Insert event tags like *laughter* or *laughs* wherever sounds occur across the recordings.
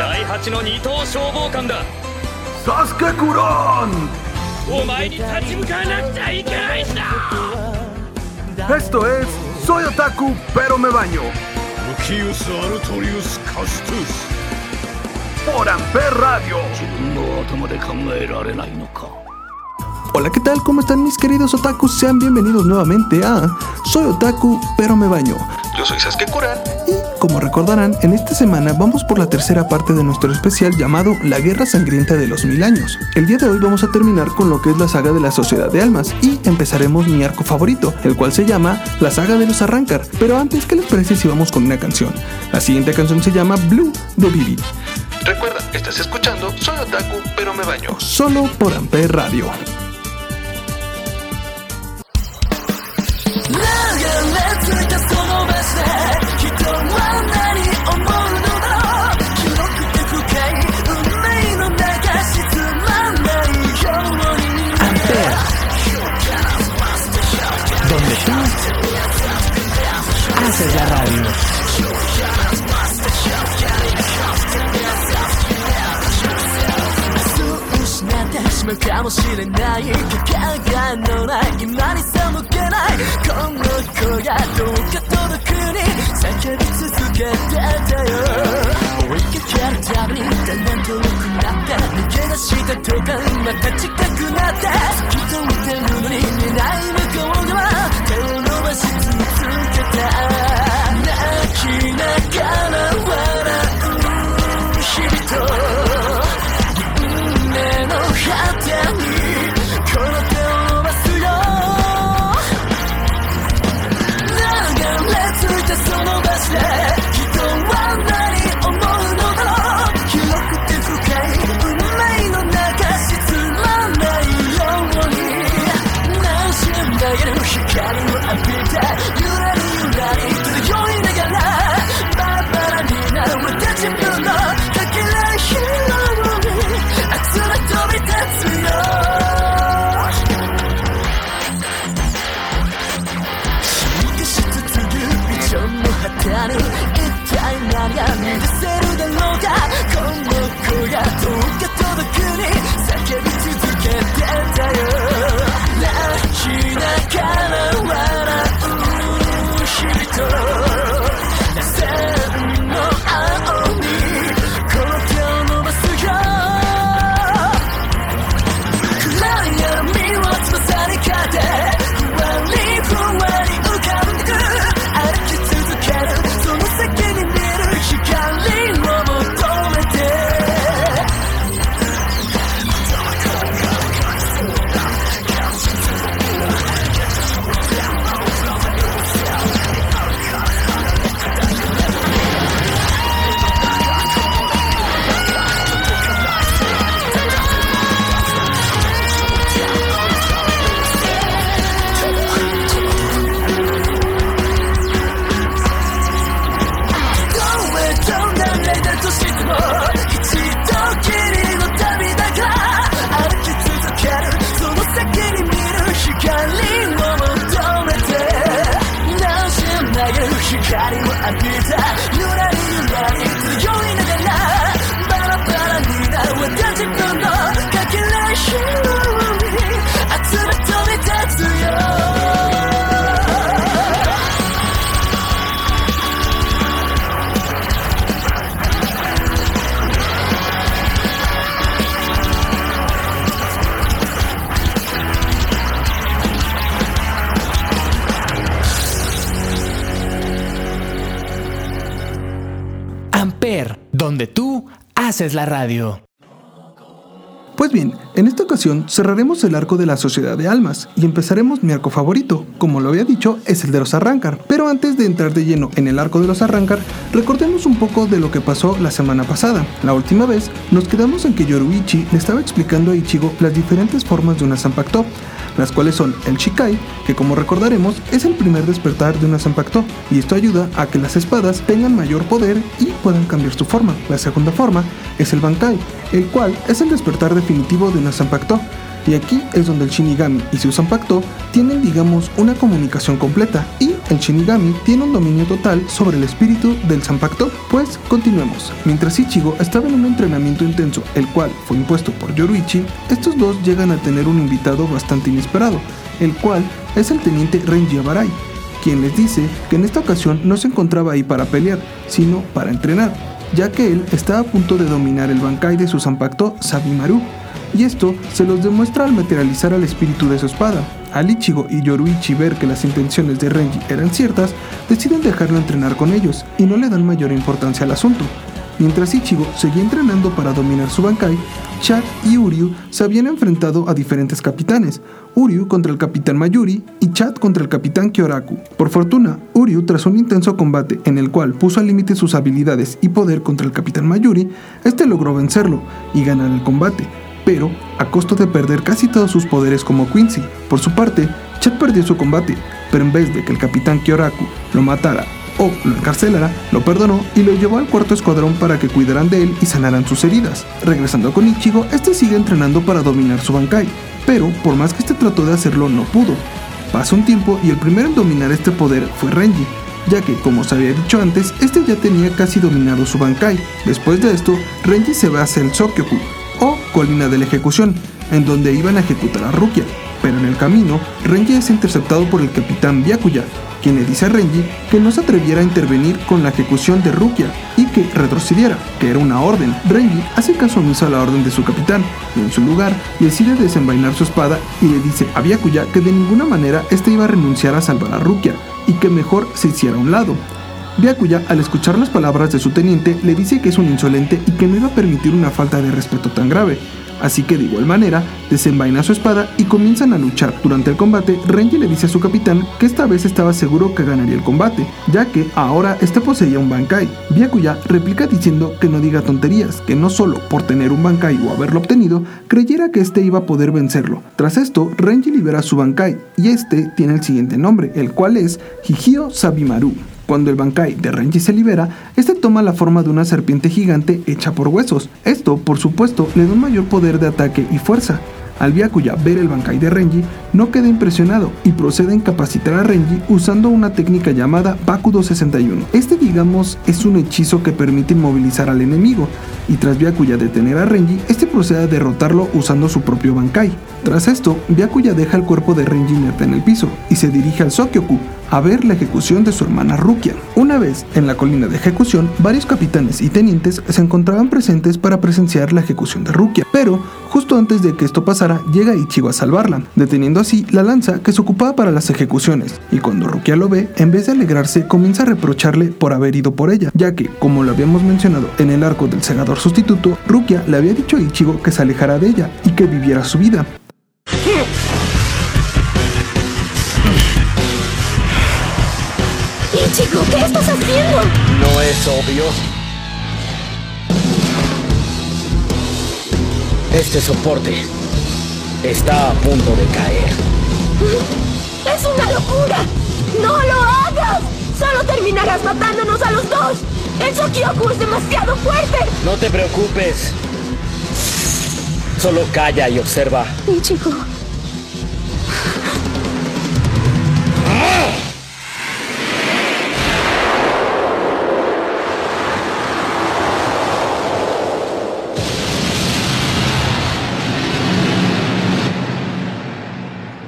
第8の二等消防官だ ¡Sasuke Kuron! お前に立ち向かわなくちゃいけないんだ Esto es Soy Otaku, pero me baño. ルキウス・アルトリウス・カストゥス Por Amper Radio. 自分の頭で考えられないのか Hola, ¿qué tal? ¿Cómo están mis queridos otakus? Sean bienvenidos nuevamente a Soy Otaku, pero me baño. yo soy Sasuke Kuran. Y como recordarán, en esta semana vamos por la tercera parte de nuestro especial llamado La Guerra Sangrienta de los Mil Años. El día de hoy vamos a terminar con lo que es la saga de la Sociedad de Almas y empezaremos mi arco favorito, el cual se llama La Saga de los Arrancar. Pero antes, ¿qué les parece si vamos con una canción? La siguiente canción se llama Blue de Vivi. Recuerda, estás escuchando Soy Otaku, pero me baño. Solo por Amper Radio. Haces la. ってしまうかもしれない鏡のない今に背けないこの声がどうか届くに叫び続けてたよ追いかけるたびにだんだん遠くなって抜け出したとかまた近くなって透き通ってるのに見ない向こう側手を伸ばし続けた泣きながら笑う日々 Haces la radio. Pues bien, en esta ocasión cerraremos el arco de la Sociedad de Almas y empezaremos mi arco favorito, como lo había dicho, es el de los Arrancar. Pero antes de entrar de lleno en el arco de los Arrancar, recordemos un poco de lo que pasó la semana pasada. La última vez nos quedamos en que Yoruichi le estaba explicando a Ichigo las diferentes formas de una Zanpakuto, las cuales son el Shikai, que como recordaremos es el primer despertar de una Zanpakuto, y esto ayuda a que las espadas tengan mayor poder y puedan cambiar su forma. La segunda forma es el Bankai, el cual es el despertar definitivo de Zanpakuto, y aquí es donde el Shinigami y su Zanpakuto tienen digamos una comunicación completa y el Shinigami tiene un dominio total sobre el espíritu del Zanpakuto. Pues continuemos. Mientras Ichigo estaba en un entrenamiento intenso, el cual fue impuesto por Yoruichi, estos dos llegan a tener un invitado bastante inesperado, el cual es el teniente Renji Abarai, quien les dice que en esta ocasión no se encontraba ahí para pelear, sino para entrenar, ya que él estaba a punto de dominar el Bankai de su Zanpakuto Sabimaru, y esto se los demuestra al materializar al espíritu de su espada. Al Ichigo y Yoruichi ver que las intenciones de Renji eran ciertas, deciden dejarlo entrenar con ellos y no le dan mayor importancia al asunto. Mientras Ichigo seguía entrenando para dominar su Bankai, Chad y Uryu se habían enfrentado a diferentes capitanes, Uryu contra el capitán Mayuri y Chad contra el capitán Kyoraku. Por fortuna, Uryu, tras un intenso combate en el cual puso al límite sus habilidades y poder contra el capitán Mayuri, este logró vencerlo y ganar el combate, pero a costo de perder casi todos sus poderes como Quincy. Por su parte, Chad perdió su combate, pero en vez de que el capitán Kyoraku lo matara o lo encarcelara, lo perdonó y lo llevó al cuarto escuadrón para que cuidaran de él y sanaran sus heridas. Regresando con Ichigo, este sigue entrenando para dominar su Bankai, pero por más que este trató de hacerlo, no pudo. Pasa un tiempo y el primero en dominar este poder fue Renji, ya que, como se había dicho antes, este ya tenía casi dominado su Bankai. Después de esto, Renji se va hacia el Sokyoku, Colina de la Ejecución, en donde iban a ejecutar a Rukia. Pero en el camino, Renji es interceptado por el capitán Byakuya, quien le dice a Renji que no se atreviera a intervenir con la ejecución de Rukia y que retrocediera, que era una orden. Renji hace caso omiso a la orden de su capitán y en su lugar decide desenvainar su espada y le dice a Byakuya que de ninguna manera este iba a renunciar a salvar a Rukia y que mejor se hiciera a un lado. Byakuya, al escuchar las palabras de su teniente, le dice que es un insolente y que no iba a permitir una falta de respeto tan grave. Así que de igual manera, desenvaina su espada y comienzan a luchar. Durante el combate, Renji le dice a su capitán que esta vez estaba seguro que ganaría el combate, ya que ahora este poseía un Bankai. Byakuya replica diciendo que no diga tonterías, que no solo por tener un Bankai o haberlo obtenido, creyera que este iba a poder vencerlo. Tras esto, Renji libera su Bankai, y este tiene el siguiente nombre, el cual es Higio Sabimaru. Cuando el Bankai de Renji se libera, este toma la forma de una serpiente gigante hecha por huesos. Esto, por supuesto, le da un mayor poder de ataque y fuerza. Al Byakuya ver el Bankai de Renji, no queda impresionado y procede a incapacitar a Renji usando una técnica llamada Bakudo 61. Este, digamos, es un hechizo que permite inmovilizar al enemigo, y tras Byakuya detener a Renji, este procede a derrotarlo usando su propio Bankai. Tras esto, Byakuya deja el cuerpo de Renji inerte en el piso y se dirige al Sokyoku, a ver la ejecución de su hermana Rukia. Una vez en la colina de ejecución, varios capitanes y tenientes se encontraban presentes para presenciar la ejecución de Rukia, pero justo antes de que esto pasara, llega Ichigo a salvarla, deteniendo así la lanza que se ocupaba para las ejecuciones, y cuando Rukia lo ve, en vez de alegrarse, comienza a reprocharle por haber ido por ella, ya que, como lo habíamos mencionado en el arco del segador sustituto, Rukia le había dicho a Ichigo que se alejara de ella y que viviera su vida. ¿No es obvio? Este soporte está a punto de caer. ¡Es una locura! ¡No lo hagas! Solo terminarás matándonos a los dos. El Sokyoku es demasiado fuerte. No te preocupes. Solo calla y observa. Ichigo.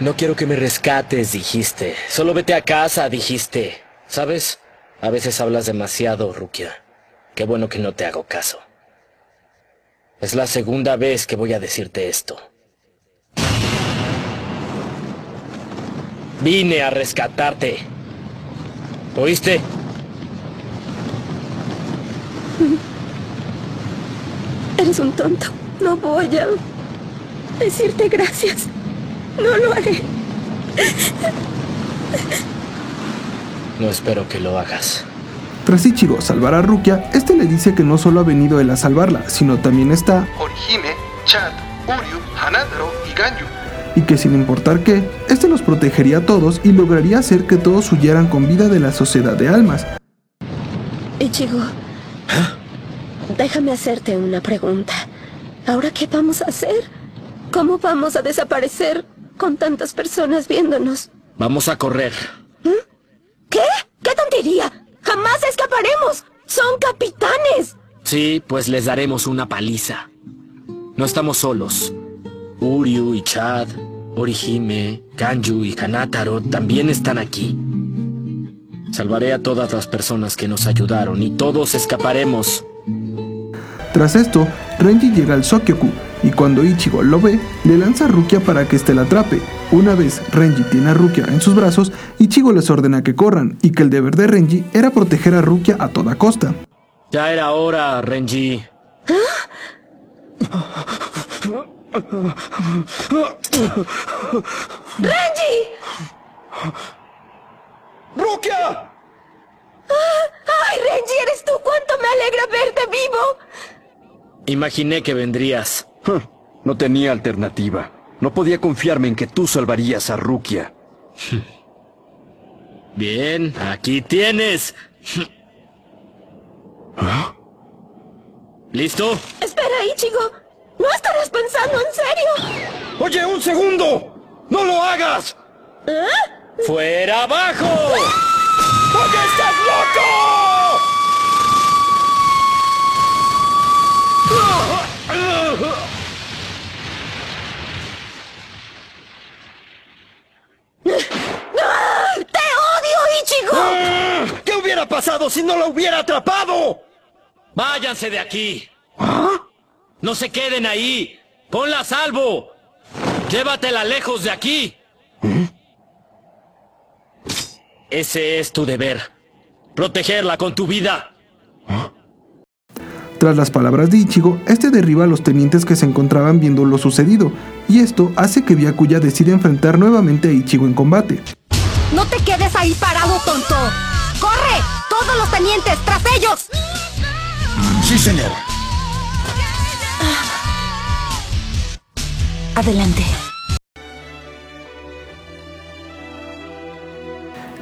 No quiero que me rescates, dijiste. Solo vete a casa, dijiste. ¿Sabes? A veces hablas demasiado, Rukia. Qué bueno que no te hago caso. Es la segunda vez que voy a decirte esto. Vine a rescatarte. ¿Oíste? Eres un tonto. No voy a... decirte gracias. No lo haré. No espero que lo hagas. Tras Ichigo salvar a Rukia, este le dice que no solo ha venido él a salvarla, sino también está Orihime, Chad, Uryu, Hanadaro y Ganyu. Y que sin importar qué, este los protegería a todos y lograría hacer que todos huyeran con vida de la sociedad de almas. Ichigo, déjame hacerte una pregunta. ¿Ahora qué vamos a hacer? ¿Cómo vamos a desaparecer con tantas personas viéndonos? Vamos a correr. ¿Mm? ¿Qué? ¡Qué tontería! ¡Jamás escaparemos! ¡Son capitanes! Sí, pues les daremos una paliza. No estamos solos. Uryu y Chad, Orihime, Kanju y Hanataro también están aquí. Salvaré a todas las personas que nos ayudaron y todos escaparemos. Tras esto, Renji llega al Sokyoku y cuando Ichigo lo ve, le lanza a Rukia para que éste la atrape. Una vez Renji tiene a Rukia en sus brazos, Ichigo les ordena que corran y que el deber de Renji era proteger a Rukia a toda costa. Ya era hora, Renji. ¡Renji! ¡Rukia! ¡Ay, Renji, eres tú! ¡Cuánto me alegra verte vivo! Imaginé que vendrías. No tenía alternativa. No podía confiarme en que tú salvarías a Rukia. *laughs* Bien, aquí tienes. ¿Ah? ¿Listo? Espera, Ichigo. ¿No estarás pensando en serio? ¡Oye, un segundo! ¡No lo hagas! ¿Eh? ¡Fuera abajo! ¿Por qué estás loco? ¡Te odio, Ichigo! ¿Qué hubiera pasado si no lo hubiera atrapado? ¡Váyanse de aquí! ¡No se queden ahí! ¡Ponla a salvo! ¡Llévatela lejos de aquí! Ese es tu deber. Protegerla con tu vida. Tras las palabras de Ichigo, este derriba a los tenientes que se encontraban viendo lo sucedido, y esto hace que Byakuya decida enfrentar nuevamente a Ichigo en combate. ¡No te quedes ahí parado, tonto! ¡Corre! ¡Todos los tenientes, tras ellos! Sí, señor. Adelante.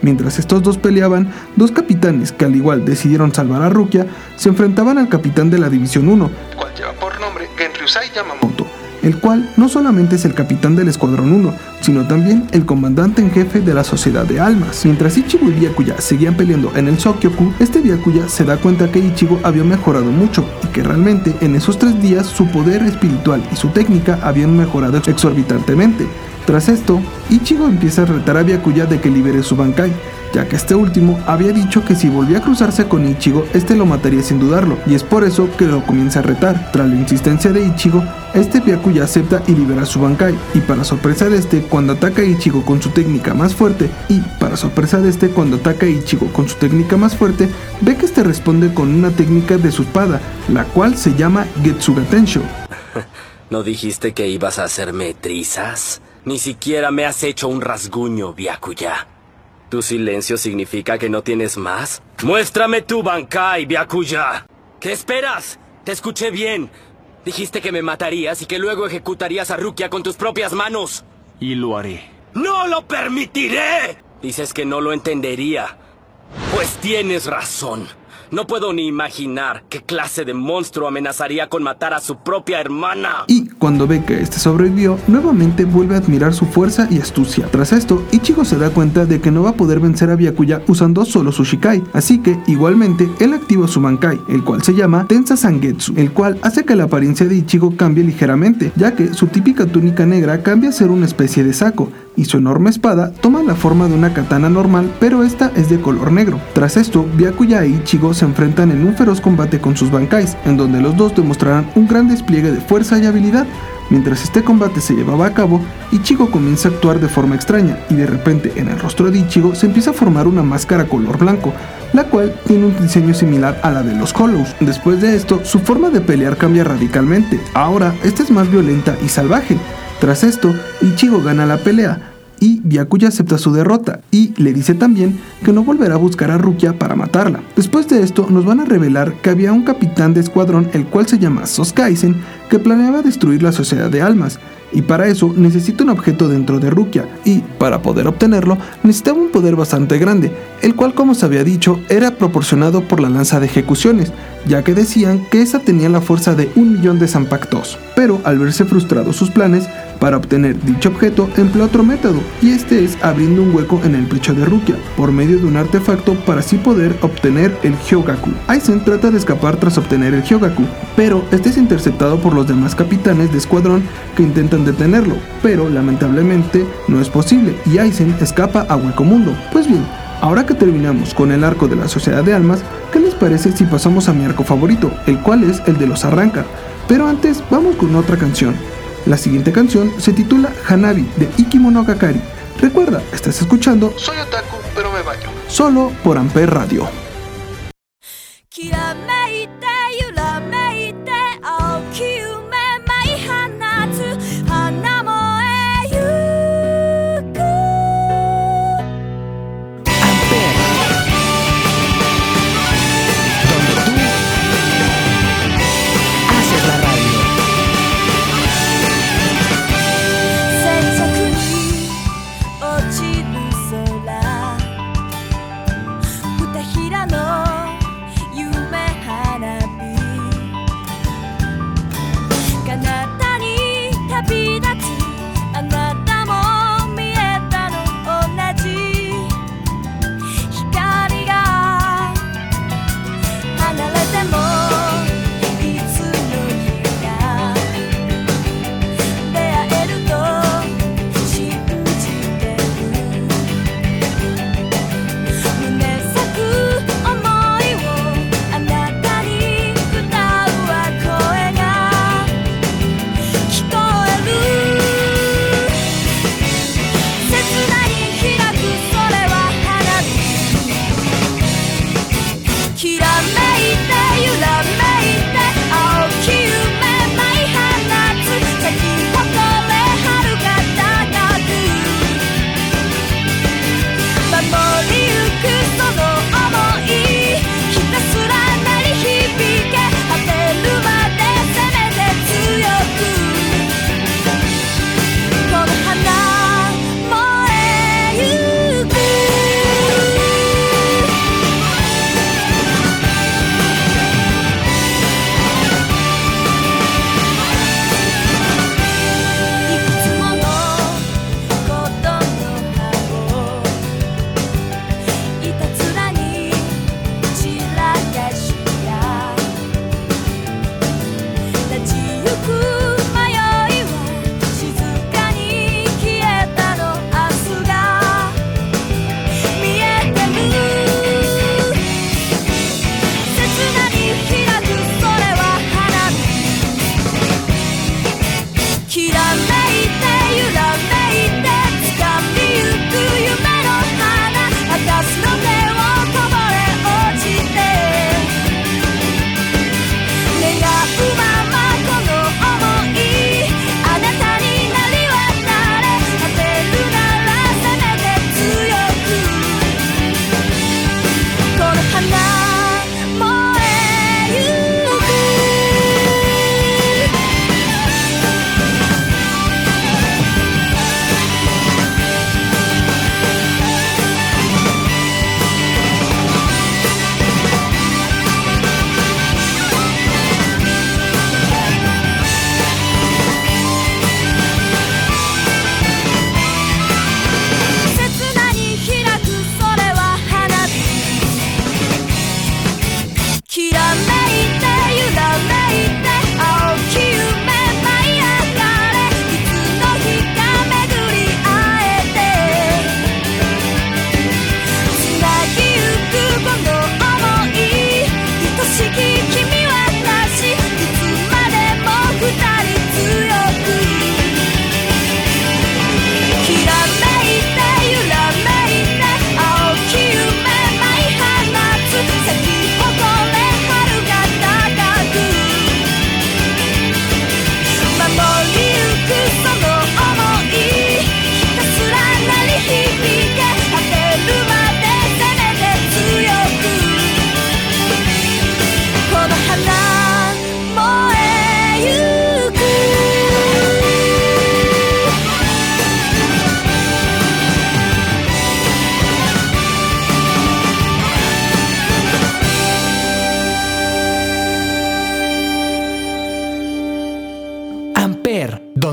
Mientras estos dos peleaban, dos capitanes que al igual decidieron salvar a Rukia se enfrentaban al capitán de la División 1, cual lleva por nombre Genryusai Yamamoto, el cual no solamente es el capitán del Escuadrón 1, sino también el comandante en jefe de la Sociedad de Almas. Mientras Ichigo y Byakuya seguían peleando en el Sokyoku, este Byakuya se da cuenta que Ichigo había mejorado mucho y que realmente en esos tres días su poder espiritual y su técnica habían mejorado exorbitantemente. Tras esto, Ichigo empieza a retar a Byakuya de que libere su Bankai, ya que este último había dicho que si volvía a cruzarse con Ichigo, este lo mataría sin dudarlo, y es por eso que lo comienza a retar. Tras la insistencia de Ichigo, este Byakuya acepta y libera su Bankai, y para sorpresa de este, cuando ataca a Ichigo con su técnica más fuerte, y para sorpresa de este, cuando ataca a Ichigo con su técnica más fuerte, ve que este responde con una técnica de su espada, la cual se llama Getsuga Tensho. *laughs* ¿No dijiste que ibas a hacerme trizas? Ni siquiera me has hecho un rasguño, Byakuya. ¿Tu silencio significa que no tienes más? ¡Muéstrame tu Bankai, Byakuya! ¿Qué esperas? Te escuché bien. Dijiste que me matarías y que luego ejecutarías a Rukia con tus propias manos. Y lo haré. ¡No lo permitiré! Dices que no lo entendería. Pues tienes razón. No puedo ni imaginar qué clase de monstruo amenazaría con matar a su propia hermana. Y cuando ve que este sobrevivió, nuevamente vuelve a admirar su fuerza y astucia. Tras esto, Ichigo se da cuenta de que no va a poder vencer a Byakuya usando solo su Shikai, así que igualmente él activa su Bankai, el cual se llama Tensa Sangetsu, el cual hace que la apariencia de Ichigo cambie ligeramente, ya que su típica túnica negra cambia a ser una especie de saco, y su enorme espada toma la forma de una katana normal, pero esta es de color negro. Tras esto, Byakuya e Ichigo se enfrentan en un feroz combate con sus bankais, en donde los dos demostrarán un gran despliegue de fuerza y habilidad. Mientras este combate se llevaba a cabo, Ichigo comienza a actuar de forma extraña y de repente en el rostro de Ichigo se empieza a formar una máscara color blanco, la cual tiene un diseño similar a la de los Hollows. Después de esto, su forma de pelear cambia radicalmente. Ahora, esta es más violenta y salvaje, Tras esto, Ichigo gana la pelea, y Byakuya acepta su derrota y le dice también que no volverá a buscar a Rukia para matarla. Después de esto nos van a revelar que había un capitán de escuadrón el cual se llama Soskaisen que planeaba destruir la sociedad de almas y para eso necesita un objeto dentro de Rukia y para poder obtenerlo necesitaba un poder bastante grande, el cual como se había dicho era proporcionado por la lanza de ejecuciones, ya que decían que esa tenía la fuerza de un millón de Zampactos. Pero al verse frustrados sus planes, para obtener dicho objeto emplea otro método, y este es abriendo un hueco en el pecho de Rukia, por medio de un artefacto para así poder obtener el Hyogaku. Aizen trata de escapar tras obtener el Hyogaku, pero este es interceptado por los demás capitanes de escuadrón que intentan detenerlo, pero lamentablemente no es posible y Aizen escapa a Hueco Mundo. Pues bien, Ahora que terminamos con el arco de la Sociedad de Almas, ¿qué les parece si pasamos a mi arco favorito, el cual es el de los Arranca? Pero antes vamos con otra canción. La siguiente canción se titula Hanabi de Ikimono Kakari. Recuerda, estás escuchando Soy Otaku, pero me baño. Solo por Amper Radio.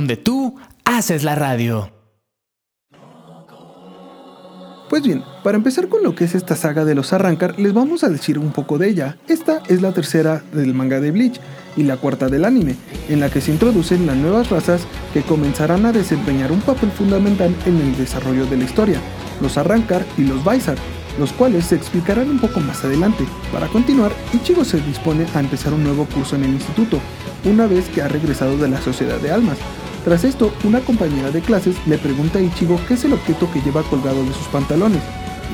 Donde tú haces la radio. Pues bien, para empezar con lo que es esta saga de los Arrancar, les vamos a decir un poco de ella. Esta es la tercera del manga de Bleach y la cuarta del anime, en la que se introducen las nuevas razas que comenzarán a desempeñar un papel fundamental en el desarrollo de la historia, los Arrancar y los Vaisar, los cuales se explicarán un poco más adelante. Para continuar, Ichigo se dispone a empezar un nuevo curso en el instituto, una vez que ha regresado de la Sociedad de Almas, tras esto, una compañera de clases le pregunta a Ichigo qué es el objeto que lleva colgado de sus pantalones.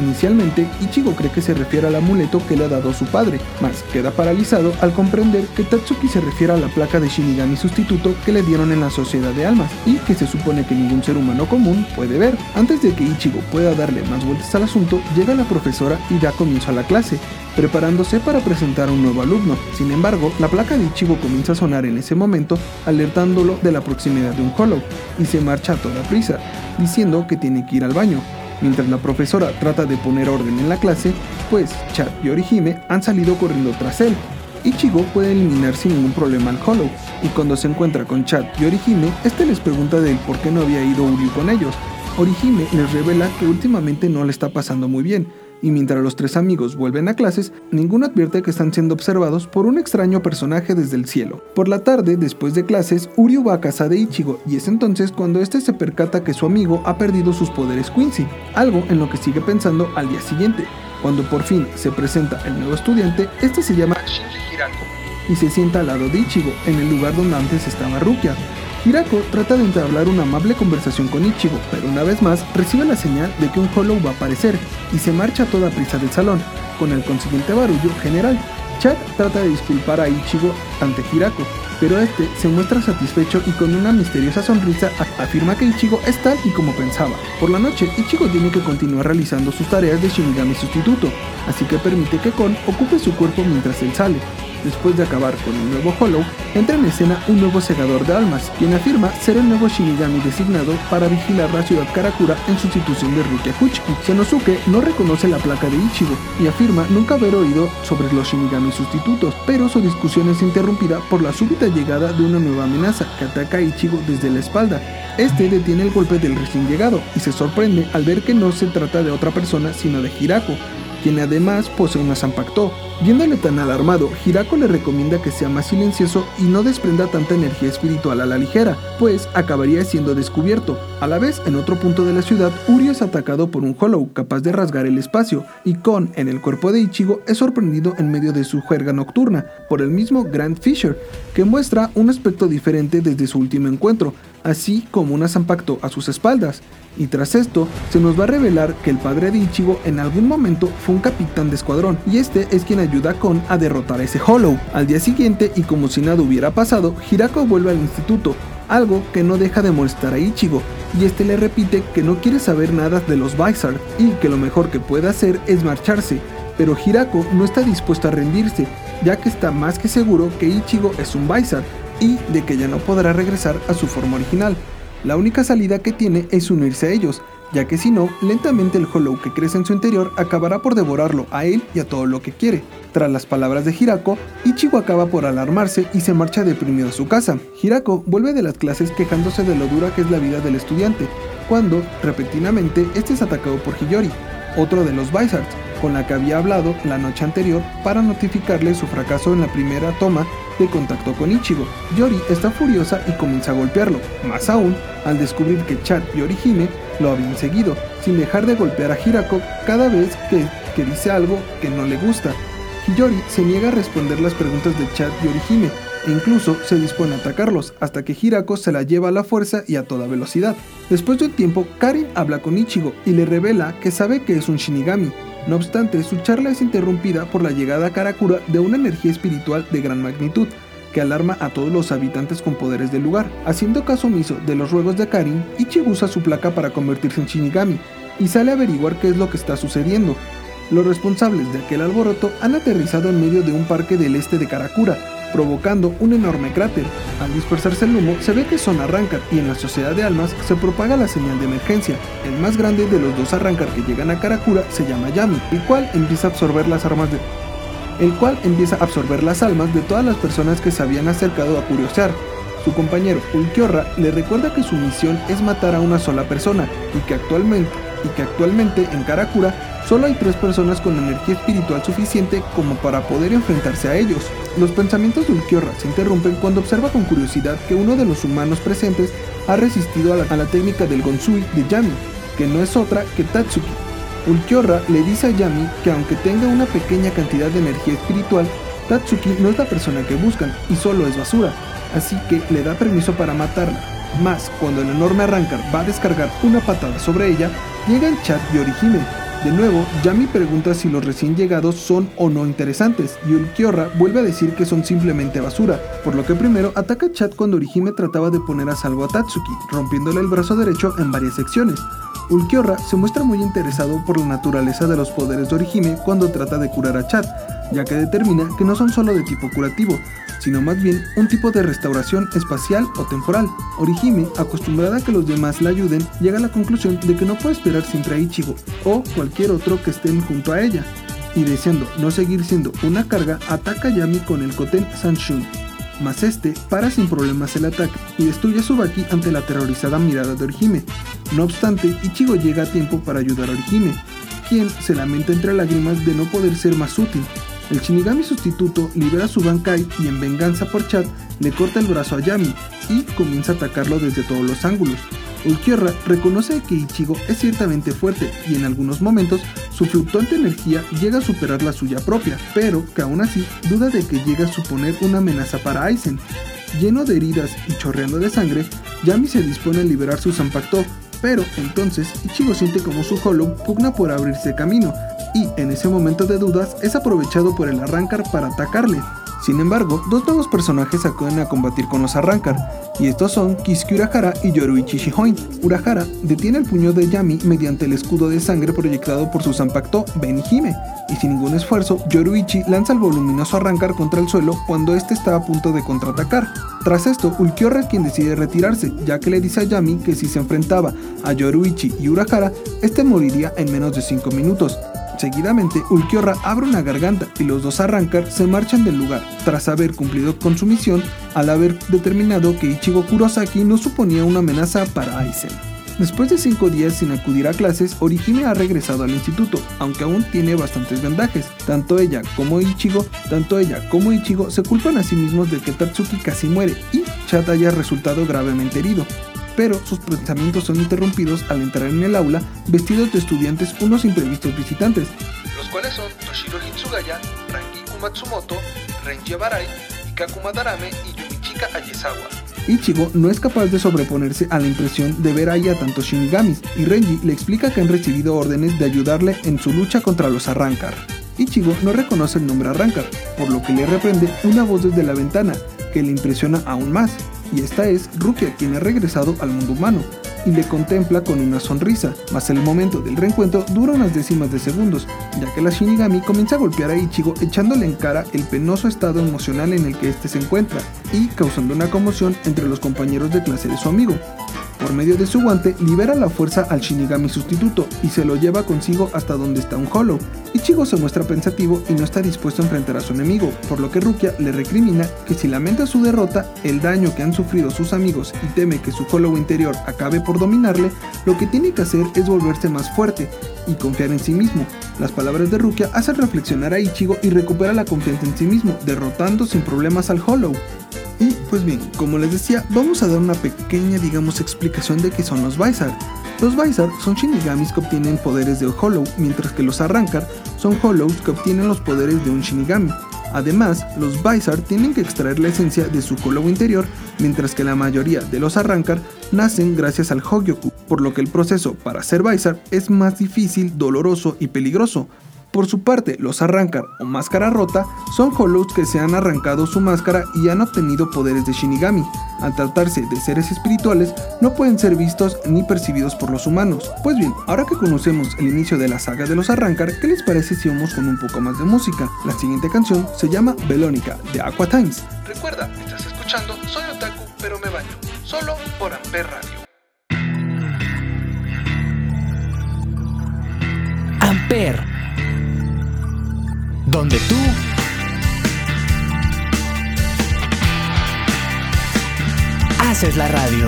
Inicialmente, Ichigo cree que se refiere al amuleto que le ha dado su padre, mas queda paralizado al comprender que Tatsuki se refiere a la placa de Shinigami sustituto que le dieron en la Sociedad de Almas y que se supone que ningún ser humano común puede ver. Antes de que Ichigo pueda darle más vueltas al asunto, llega la profesora y da comienzo a la clase, preparándose para presentar a un nuevo alumno. Sin embargo, la placa de Ichigo comienza a sonar en ese momento, alertándolo de la proximidad de un Hollow, y se marcha a toda prisa, diciendo que tiene que ir al baño. Mientras la profesora trata de poner orden en la clase, pues Chad y Orihime han salido corriendo tras él. Ichigo puede eliminar sin ningún problema al Hollow, y cuando se encuentra con Chad y Orihime, este les pregunta de él por qué no había ido Uryu con ellos. Orihime les revela que últimamente no le está pasando muy bien, y mientras los tres amigos vuelven a clases, ninguno advierte que están siendo observados por un extraño personaje desde el cielo. Por la tarde, después de clases, Uryu va a casa de Ichigo y es entonces cuando este se percata que su amigo ha perdido sus poderes Quincy, algo en lo que sigue pensando al día siguiente. Cuando por fin se presenta el nuevo estudiante, este se llama Shinji Hirako y se sienta al lado de Ichigo, en el lugar donde antes estaba Rukia, Hirako trata de entablar una amable conversación con Ichigo, pero una vez más recibe la señal de que un Hollow va a aparecer y se marcha a toda prisa del salón, con el consiguiente barullo general. Chad trata de disculpar a Ichigo ante Hirako, pero este se muestra satisfecho y con una misteriosa sonrisa afirma que Ichigo es tal y como pensaba. Por la noche, Ichigo tiene que continuar realizando sus tareas de Shinigami sustituto, así que permite que Kon ocupe su cuerpo mientras él sale después de acabar con el nuevo Hollow, entra en escena un nuevo segador de almas, quien afirma ser el nuevo Shinigami designado para vigilar la ciudad Karakura en sustitución de Rukia Kuchiki. Senosuke no reconoce la placa de Ichigo y afirma nunca haber oído sobre los Shinigami sustitutos, pero su discusión es interrumpida por la súbita llegada de una nueva amenaza que ataca a Ichigo desde la espalda. Este detiene el golpe del recién llegado y se sorprende al ver que no se trata de otra persona sino de Hirako, quien además posee una Zanpakuto. Viéndole tan alarmado, Hirako le recomienda que sea más silencioso y no desprenda tanta energía espiritual a la ligera, pues acabaría siendo descubierto. A la vez, en otro punto de la ciudad, Uri es atacado por un Hollow capaz de rasgar el espacio, y Kon, en el cuerpo de Ichigo, es sorprendido en medio de su juerga nocturna por el mismo Grant Fisher, que muestra un aspecto diferente desde su último encuentro, así como una Zanpakuto a sus espaldas y tras esto se nos va a revelar que el padre de Ichigo en algún momento fue un capitán de escuadrón y este es quien ayuda a a derrotar a ese Hollow. Al día siguiente y como si nada hubiera pasado, Hirako vuelve al instituto, algo que no deja de molestar a Ichigo, y este le repite que no quiere saber nada de los Vizard y que lo mejor que puede hacer es marcharse. Pero Hirako no está dispuesto a rendirse, ya que está más que seguro que Ichigo es un Vizard y de que ya no podrá regresar a su forma original. La única salida que tiene es unirse a ellos, ya que si no, lentamente el Hollow que crece en su interior acabará por devorarlo a él y a todo lo que quiere. Tras las palabras de Hirako, Ichigo acaba por alarmarse y se marcha deprimido a su casa. Hirako vuelve de las clases quejándose de lo dura que es la vida del estudiante, cuando, repentinamente, este es atacado por Hiyori, otro de los Vizards, con la que había hablado la noche anterior para notificarle su fracaso en la primera toma de contacto con Ichigo. Yori está furiosa y comienza a golpearlo, más aún al descubrir que Chad y Orihime lo habían seguido, sin dejar de golpear a Hirako cada vez que, que dice algo que no le gusta. Hiyori se niega a responder las preguntas de Chad y Orihime, e incluso se dispone a atacarlos, hasta que Hirako se la lleva a la fuerza y a toda velocidad. Después de un tiempo, Karin habla con Ichigo y le revela que sabe que es un Shinigami, no obstante, su charla es interrumpida por la llegada a Karakura de una energía espiritual de gran magnitud, que alarma a todos los habitantes con poderes del lugar. Haciendo caso omiso de los ruegos de Karin, Ichigo usa su placa para convertirse en Shinigami y sale a averiguar qué es lo que está sucediendo. Los responsables de aquel alboroto han aterrizado en medio de un parque del este de Karakura, provocando un enorme cráter. Al dispersarse el humo, se ve que son Arrancar y en la Sociedad de Almas se propaga la señal de emergencia. El más grande de los dos Arrancar que llegan a Karakura se llama Yami, el cual empieza a absorber las armas de el cual empieza a absorber las almas de todas las personas que se habían acercado a curiosear. Su compañero Ulquiorra le recuerda que su misión es matar a una sola persona y que actualmente, y que actualmente en Karakura solo hay tres personas con energía espiritual suficiente como para poder enfrentarse a ellos. Los pensamientos de Ulquiorra se interrumpen cuando observa con curiosidad que uno de los humanos presentes ha resistido a la, a la técnica del Gonsui de Yami, que no es otra que Tatsuki. Ulquiorra le dice a Yami que aunque tenga una pequeña cantidad de energía espiritual, Tatsuki no es la persona que buscan y solo es basura, así que le da permiso para matarla. Más, cuando el enorme Arrancar va a descargar una patada sobre ella, llegan Chat y Orihime. De nuevo, Yami pregunta si los recién llegados son o no interesantes, y Ulquiorra vuelve a decir que son simplemente basura, por lo que primero ataca a Chat cuando Orihime trataba de poner a salvo a Tatsuki, rompiéndole el brazo derecho en varias secciones. Ulquiorra se muestra muy interesado por la naturaleza de los poderes de Orihime cuando trata de curar a Chat, ya que determina que no son solo de tipo curativo, sino más bien un tipo de restauración espacial o temporal. Orihime, acostumbrada a que los demás la ayuden, llega a la conclusión de que no puede esperar siempre a Ichigo o cualquier otro que estén junto a ella, y deseando no seguir siendo una carga, ataca a Yami con el Koten Sanshun. Mas este para sin problemas el ataque y destruye a Subaki ante la aterrorizada mirada de Orihime. No obstante, Ichigo llega a tiempo para ayudar a Orihime, quien se lamenta entre lágrimas de no poder ser más útil, el Shinigami sustituto libera su Bankai y en venganza por Chad le corta el brazo a Yami y comienza a atacarlo desde todos los ángulos. Ulquiorra reconoce que Ichigo es ciertamente fuerte y en algunos momentos su fluctuante energía llega a superar la suya propia, pero que aún así duda de que llegue a suponer una amenaza para Aizen. Lleno de heridas y chorreando de sangre, Yami se dispone a liberar su Zanpakuto, pero entonces Ichigo siente como su Hollow pugna por abrirse camino, y en ese momento de dudas es aprovechado por el Arrancar para atacarle. Sin embargo, dos nuevos personajes acuden a combatir con los Arrancar, y estos son Kisuke Urahara y Yoruichi Shihoin. Urahara detiene el puño de Yami mediante el escudo de sangre proyectado por su Zanpakuto Benihime, y sin ningún esfuerzo, Yoruichi lanza el voluminoso Arrancar contra el suelo cuando este está a punto de contraatacar. Tras esto, Ulquiorra es quien decide retirarse, ya que le dice a Yami que si se enfrentaba a Yoruichi y Urahara, este moriría en menos de 5 minutos. Seguidamente, Ulquiorra abre una garganta y los dos Arrancar se marchan del lugar, tras haber cumplido con su misión al haber determinado que Ichigo Kurosaki no suponía una amenaza para Aizen. Después de 5 días sin acudir a clases, Orihime ha regresado al instituto, aunque aún tiene bastantes vendajes. Tanto ella como Ichigo, tanto ella como Ichigo se culpan a sí mismos de que Tatsuki casi muere y Chat haya resultado gravemente herido pero sus pensamientos son interrumpidos al entrar en el aula vestidos de estudiantes unos imprevistos visitantes, los cuales son Toshiro Hitsugaya, Rangiku Matsumoto, Renji Abarai, Ikakuma Darame y Yumichika Ayesawa. Ichigo no es capaz de sobreponerse a la impresión de ver ahí a tantos shinigamis, y Renji le explica que han recibido órdenes de ayudarle en su lucha contra los Arrancar. Ichigo no reconoce el nombre Arrancar, por lo que le reprende una voz desde la ventana, que le impresiona aún más, y esta es Rukia quien ha regresado al mundo humano y le contempla con una sonrisa, mas el momento del reencuentro dura unas décimas de segundos, ya que la Shinigami comienza a golpear a Ichigo echándole en cara el penoso estado emocional en el que éste se encuentra y causando una conmoción entre los compañeros de clase de su amigo. Por medio de su guante, libera la fuerza al Shinigami sustituto y se lo lleva consigo hasta donde está un Hollow. Ichigo se muestra pensativo y no está dispuesto a enfrentar a su enemigo, por lo que Rukia le recrimina que si lamenta su derrota, el daño que han sufrido sus amigos y teme que su Hollow interior acabe por dominarle, lo que tiene que hacer es volverse más fuerte y confiar en sí mismo. Las palabras de Rukia hacen reflexionar a Ichigo y recupera la confianza en sí mismo, derrotando sin problemas al Hollow. Y pues bien, como les decía, vamos a dar una pequeña, digamos, explicación de qué son los Vaisar. Los Vaisar son Shinigamis que obtienen poderes de Hollow, mientras que los Arrancar son Hollows que obtienen los poderes de un Shinigami. Además, los Vaisar tienen que extraer la esencia de su Hollow interior, mientras que la mayoría de los Arrancar nacen gracias al Hogyoku, por lo que el proceso para ser Vaisar es más difícil, doloroso y peligroso, por su parte, los Arrancar o Máscara Rota son Hollows que se han arrancado su máscara y han obtenido poderes de Shinigami. Al tratarse de seres espirituales, no pueden ser vistos ni percibidos por los humanos. Pues bien, ahora que conocemos el inicio de la saga de los Arrancar, ¿qué les parece si vamos con un poco más de música? La siguiente canción se llama Belónica, de Aqua Times. Recuerda, estás escuchando Soy Otaku, pero me baño, solo por Amper Radio. Amper donde tú haces la radio.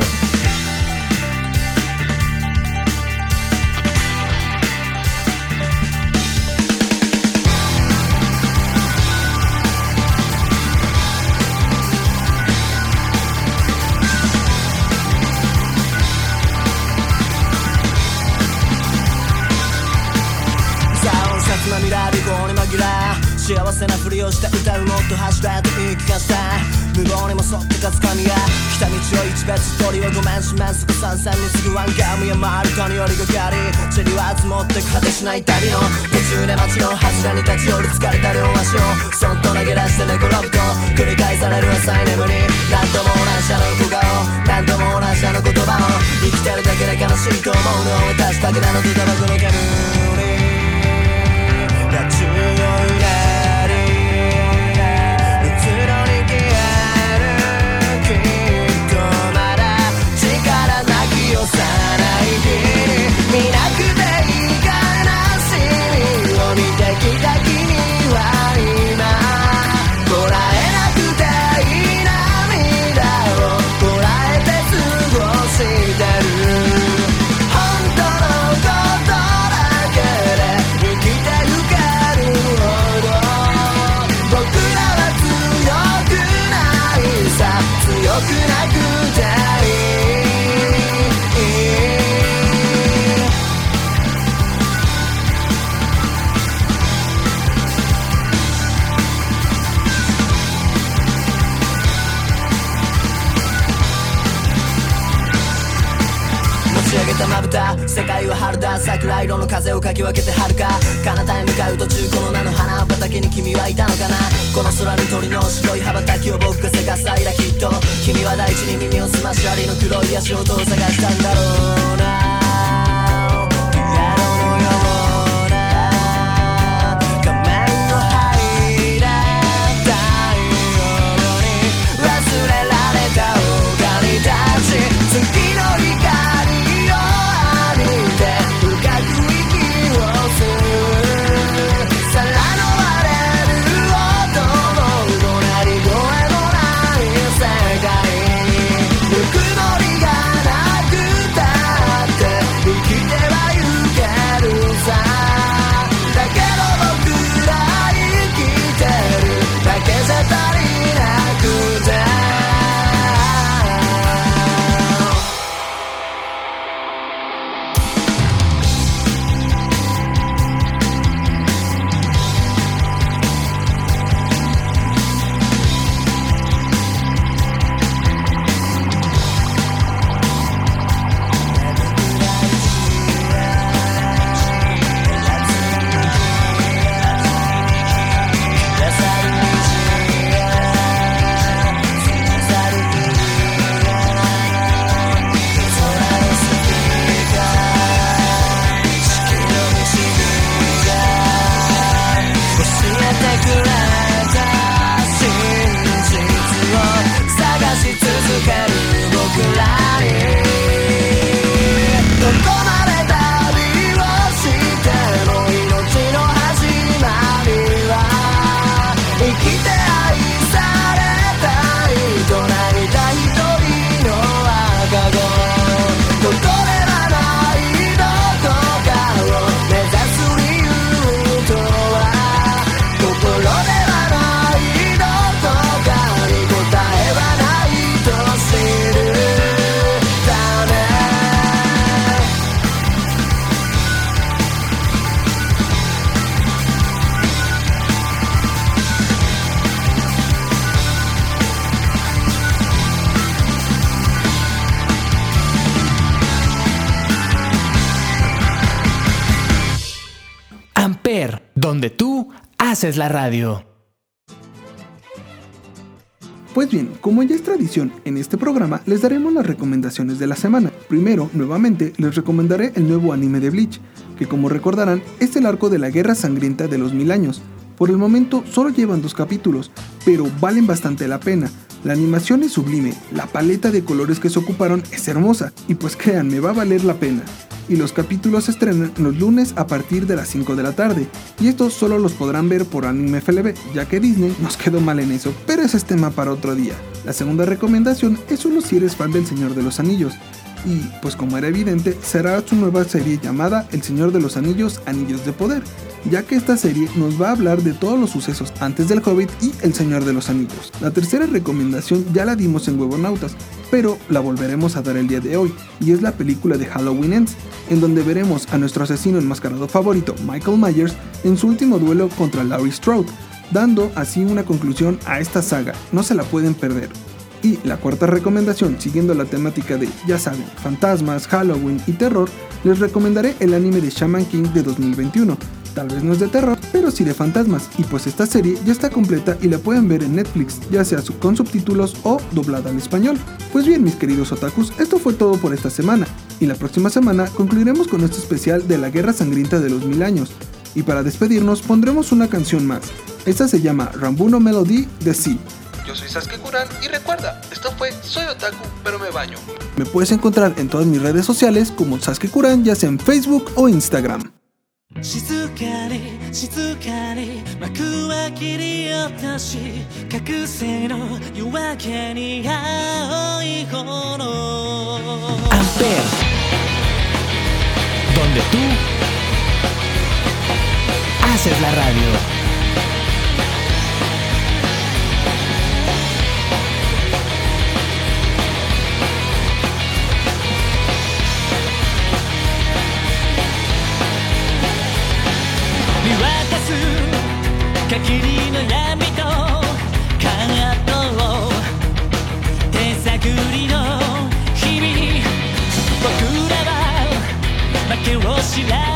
幸せなふりをして歌うもっと走れと言い聞かせた無謀にも沿ってかつかみが来た道を一別鳥はごめんしめんすぐ参戦にすぐワンガムや回るかによりがかりチェリは積もって果てしない旅の途中で街の柱に立ち寄る疲れた両足をそっと投げ出して寝転ぶと繰り返される浅い眠り何度も同じあの小顔何度も同じあの言葉を生きてるだけで悲しいと思うのを足したけなのとタバコの煙かき分けて遥か。彼方へ向かう途中この名の花畑に君はいたのかな。この空に鳥の白い羽ばたきを僕がせかす間きっと君は大地に耳を澄ましありの黒い足音を探したんだろう。な es la radio. Pues bien, como ya es tradición en este programa, les daremos las recomendaciones de la semana. Primero, nuevamente, les recomendaré el nuevo anime de Bleach, que como recordarán, es el arco de la Guerra Sangrienta de los Mil Años. Por el momento solo llevan dos capítulos, pero valen bastante la pena. La animación es sublime, la paleta de colores que se ocuparon es hermosa, y pues créanme, va a valer la pena y los capítulos se estrenan los lunes a partir de las 5 de la tarde. Y estos solo los podrán ver por Anime FLB, ya que Disney nos quedó mal en eso, pero ese es tema para otro día. La segunda recomendación es solo si eres fan del Señor de los Anillos, y, pues como era evidente, será su nueva serie llamada El Señor de los Anillos, Anillos de Poder, ya que esta serie nos va a hablar de todos los sucesos antes del Hobbit y El Señor de los Anillos. La tercera recomendación ya la dimos en Huevonautas, pero la volveremos a dar el día de hoy, y es la película de Halloween Ends, en donde veremos a nuestro asesino enmascarado favorito, Michael Myers, en su último duelo contra Laurie Strode, dando así una conclusión a esta saga, no se la pueden perder. Y la cuarta recomendación, siguiendo la temática de, ya saben, fantasmas, Halloween y terror, les recomendaré el anime de Shaman King de 2021. Tal vez no es de terror, pero sí de fantasmas, y pues esta serie ya está completa y la pueden ver en Netflix, ya sea con subtítulos o doblada al español. Pues bien, mis queridos otakus, esto fue todo por esta semana, y la próxima semana concluiremos con este especial de la Guerra Sangrienta de los Mil Años, y para despedirnos pondremos una canción más. Esta se llama Rambuno Melody de Sea yo soy Sasuke Kuran y recuerda, esto fue Soy Otaku, pero me baño. Me puedes encontrar en todas mis redes sociales como Sasuke Kuran, ya sea en Facebook o Instagram. Amper, donde tú haces la radio. 霧の闇とカーを手探りの日々僕らは負けを知らない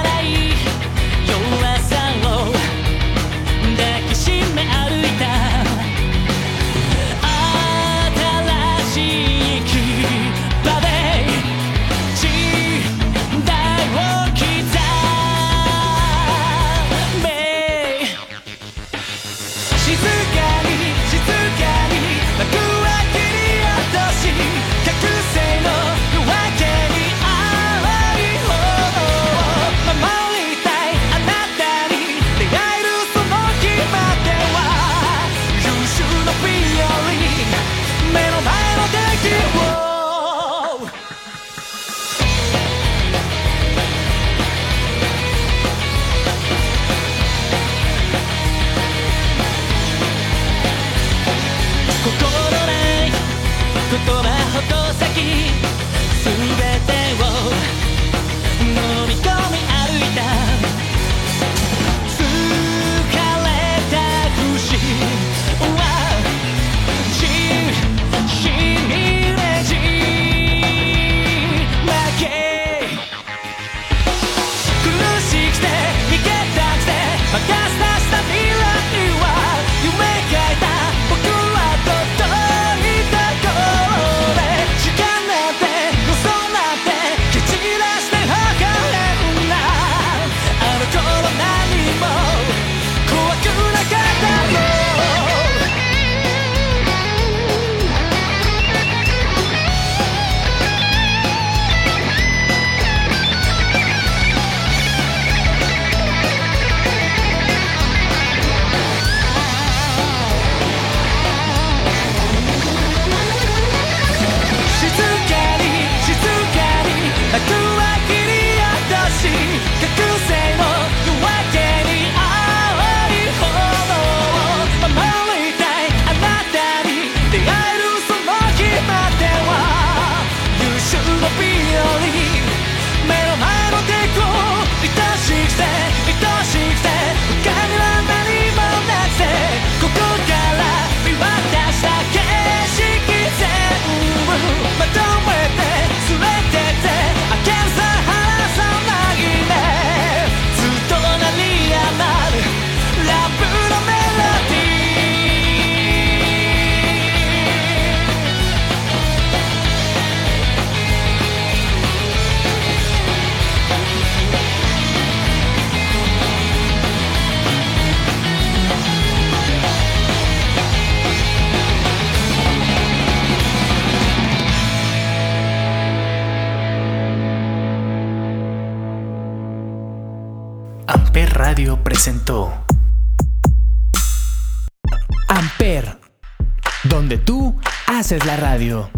Amper, donde tú haces la radio.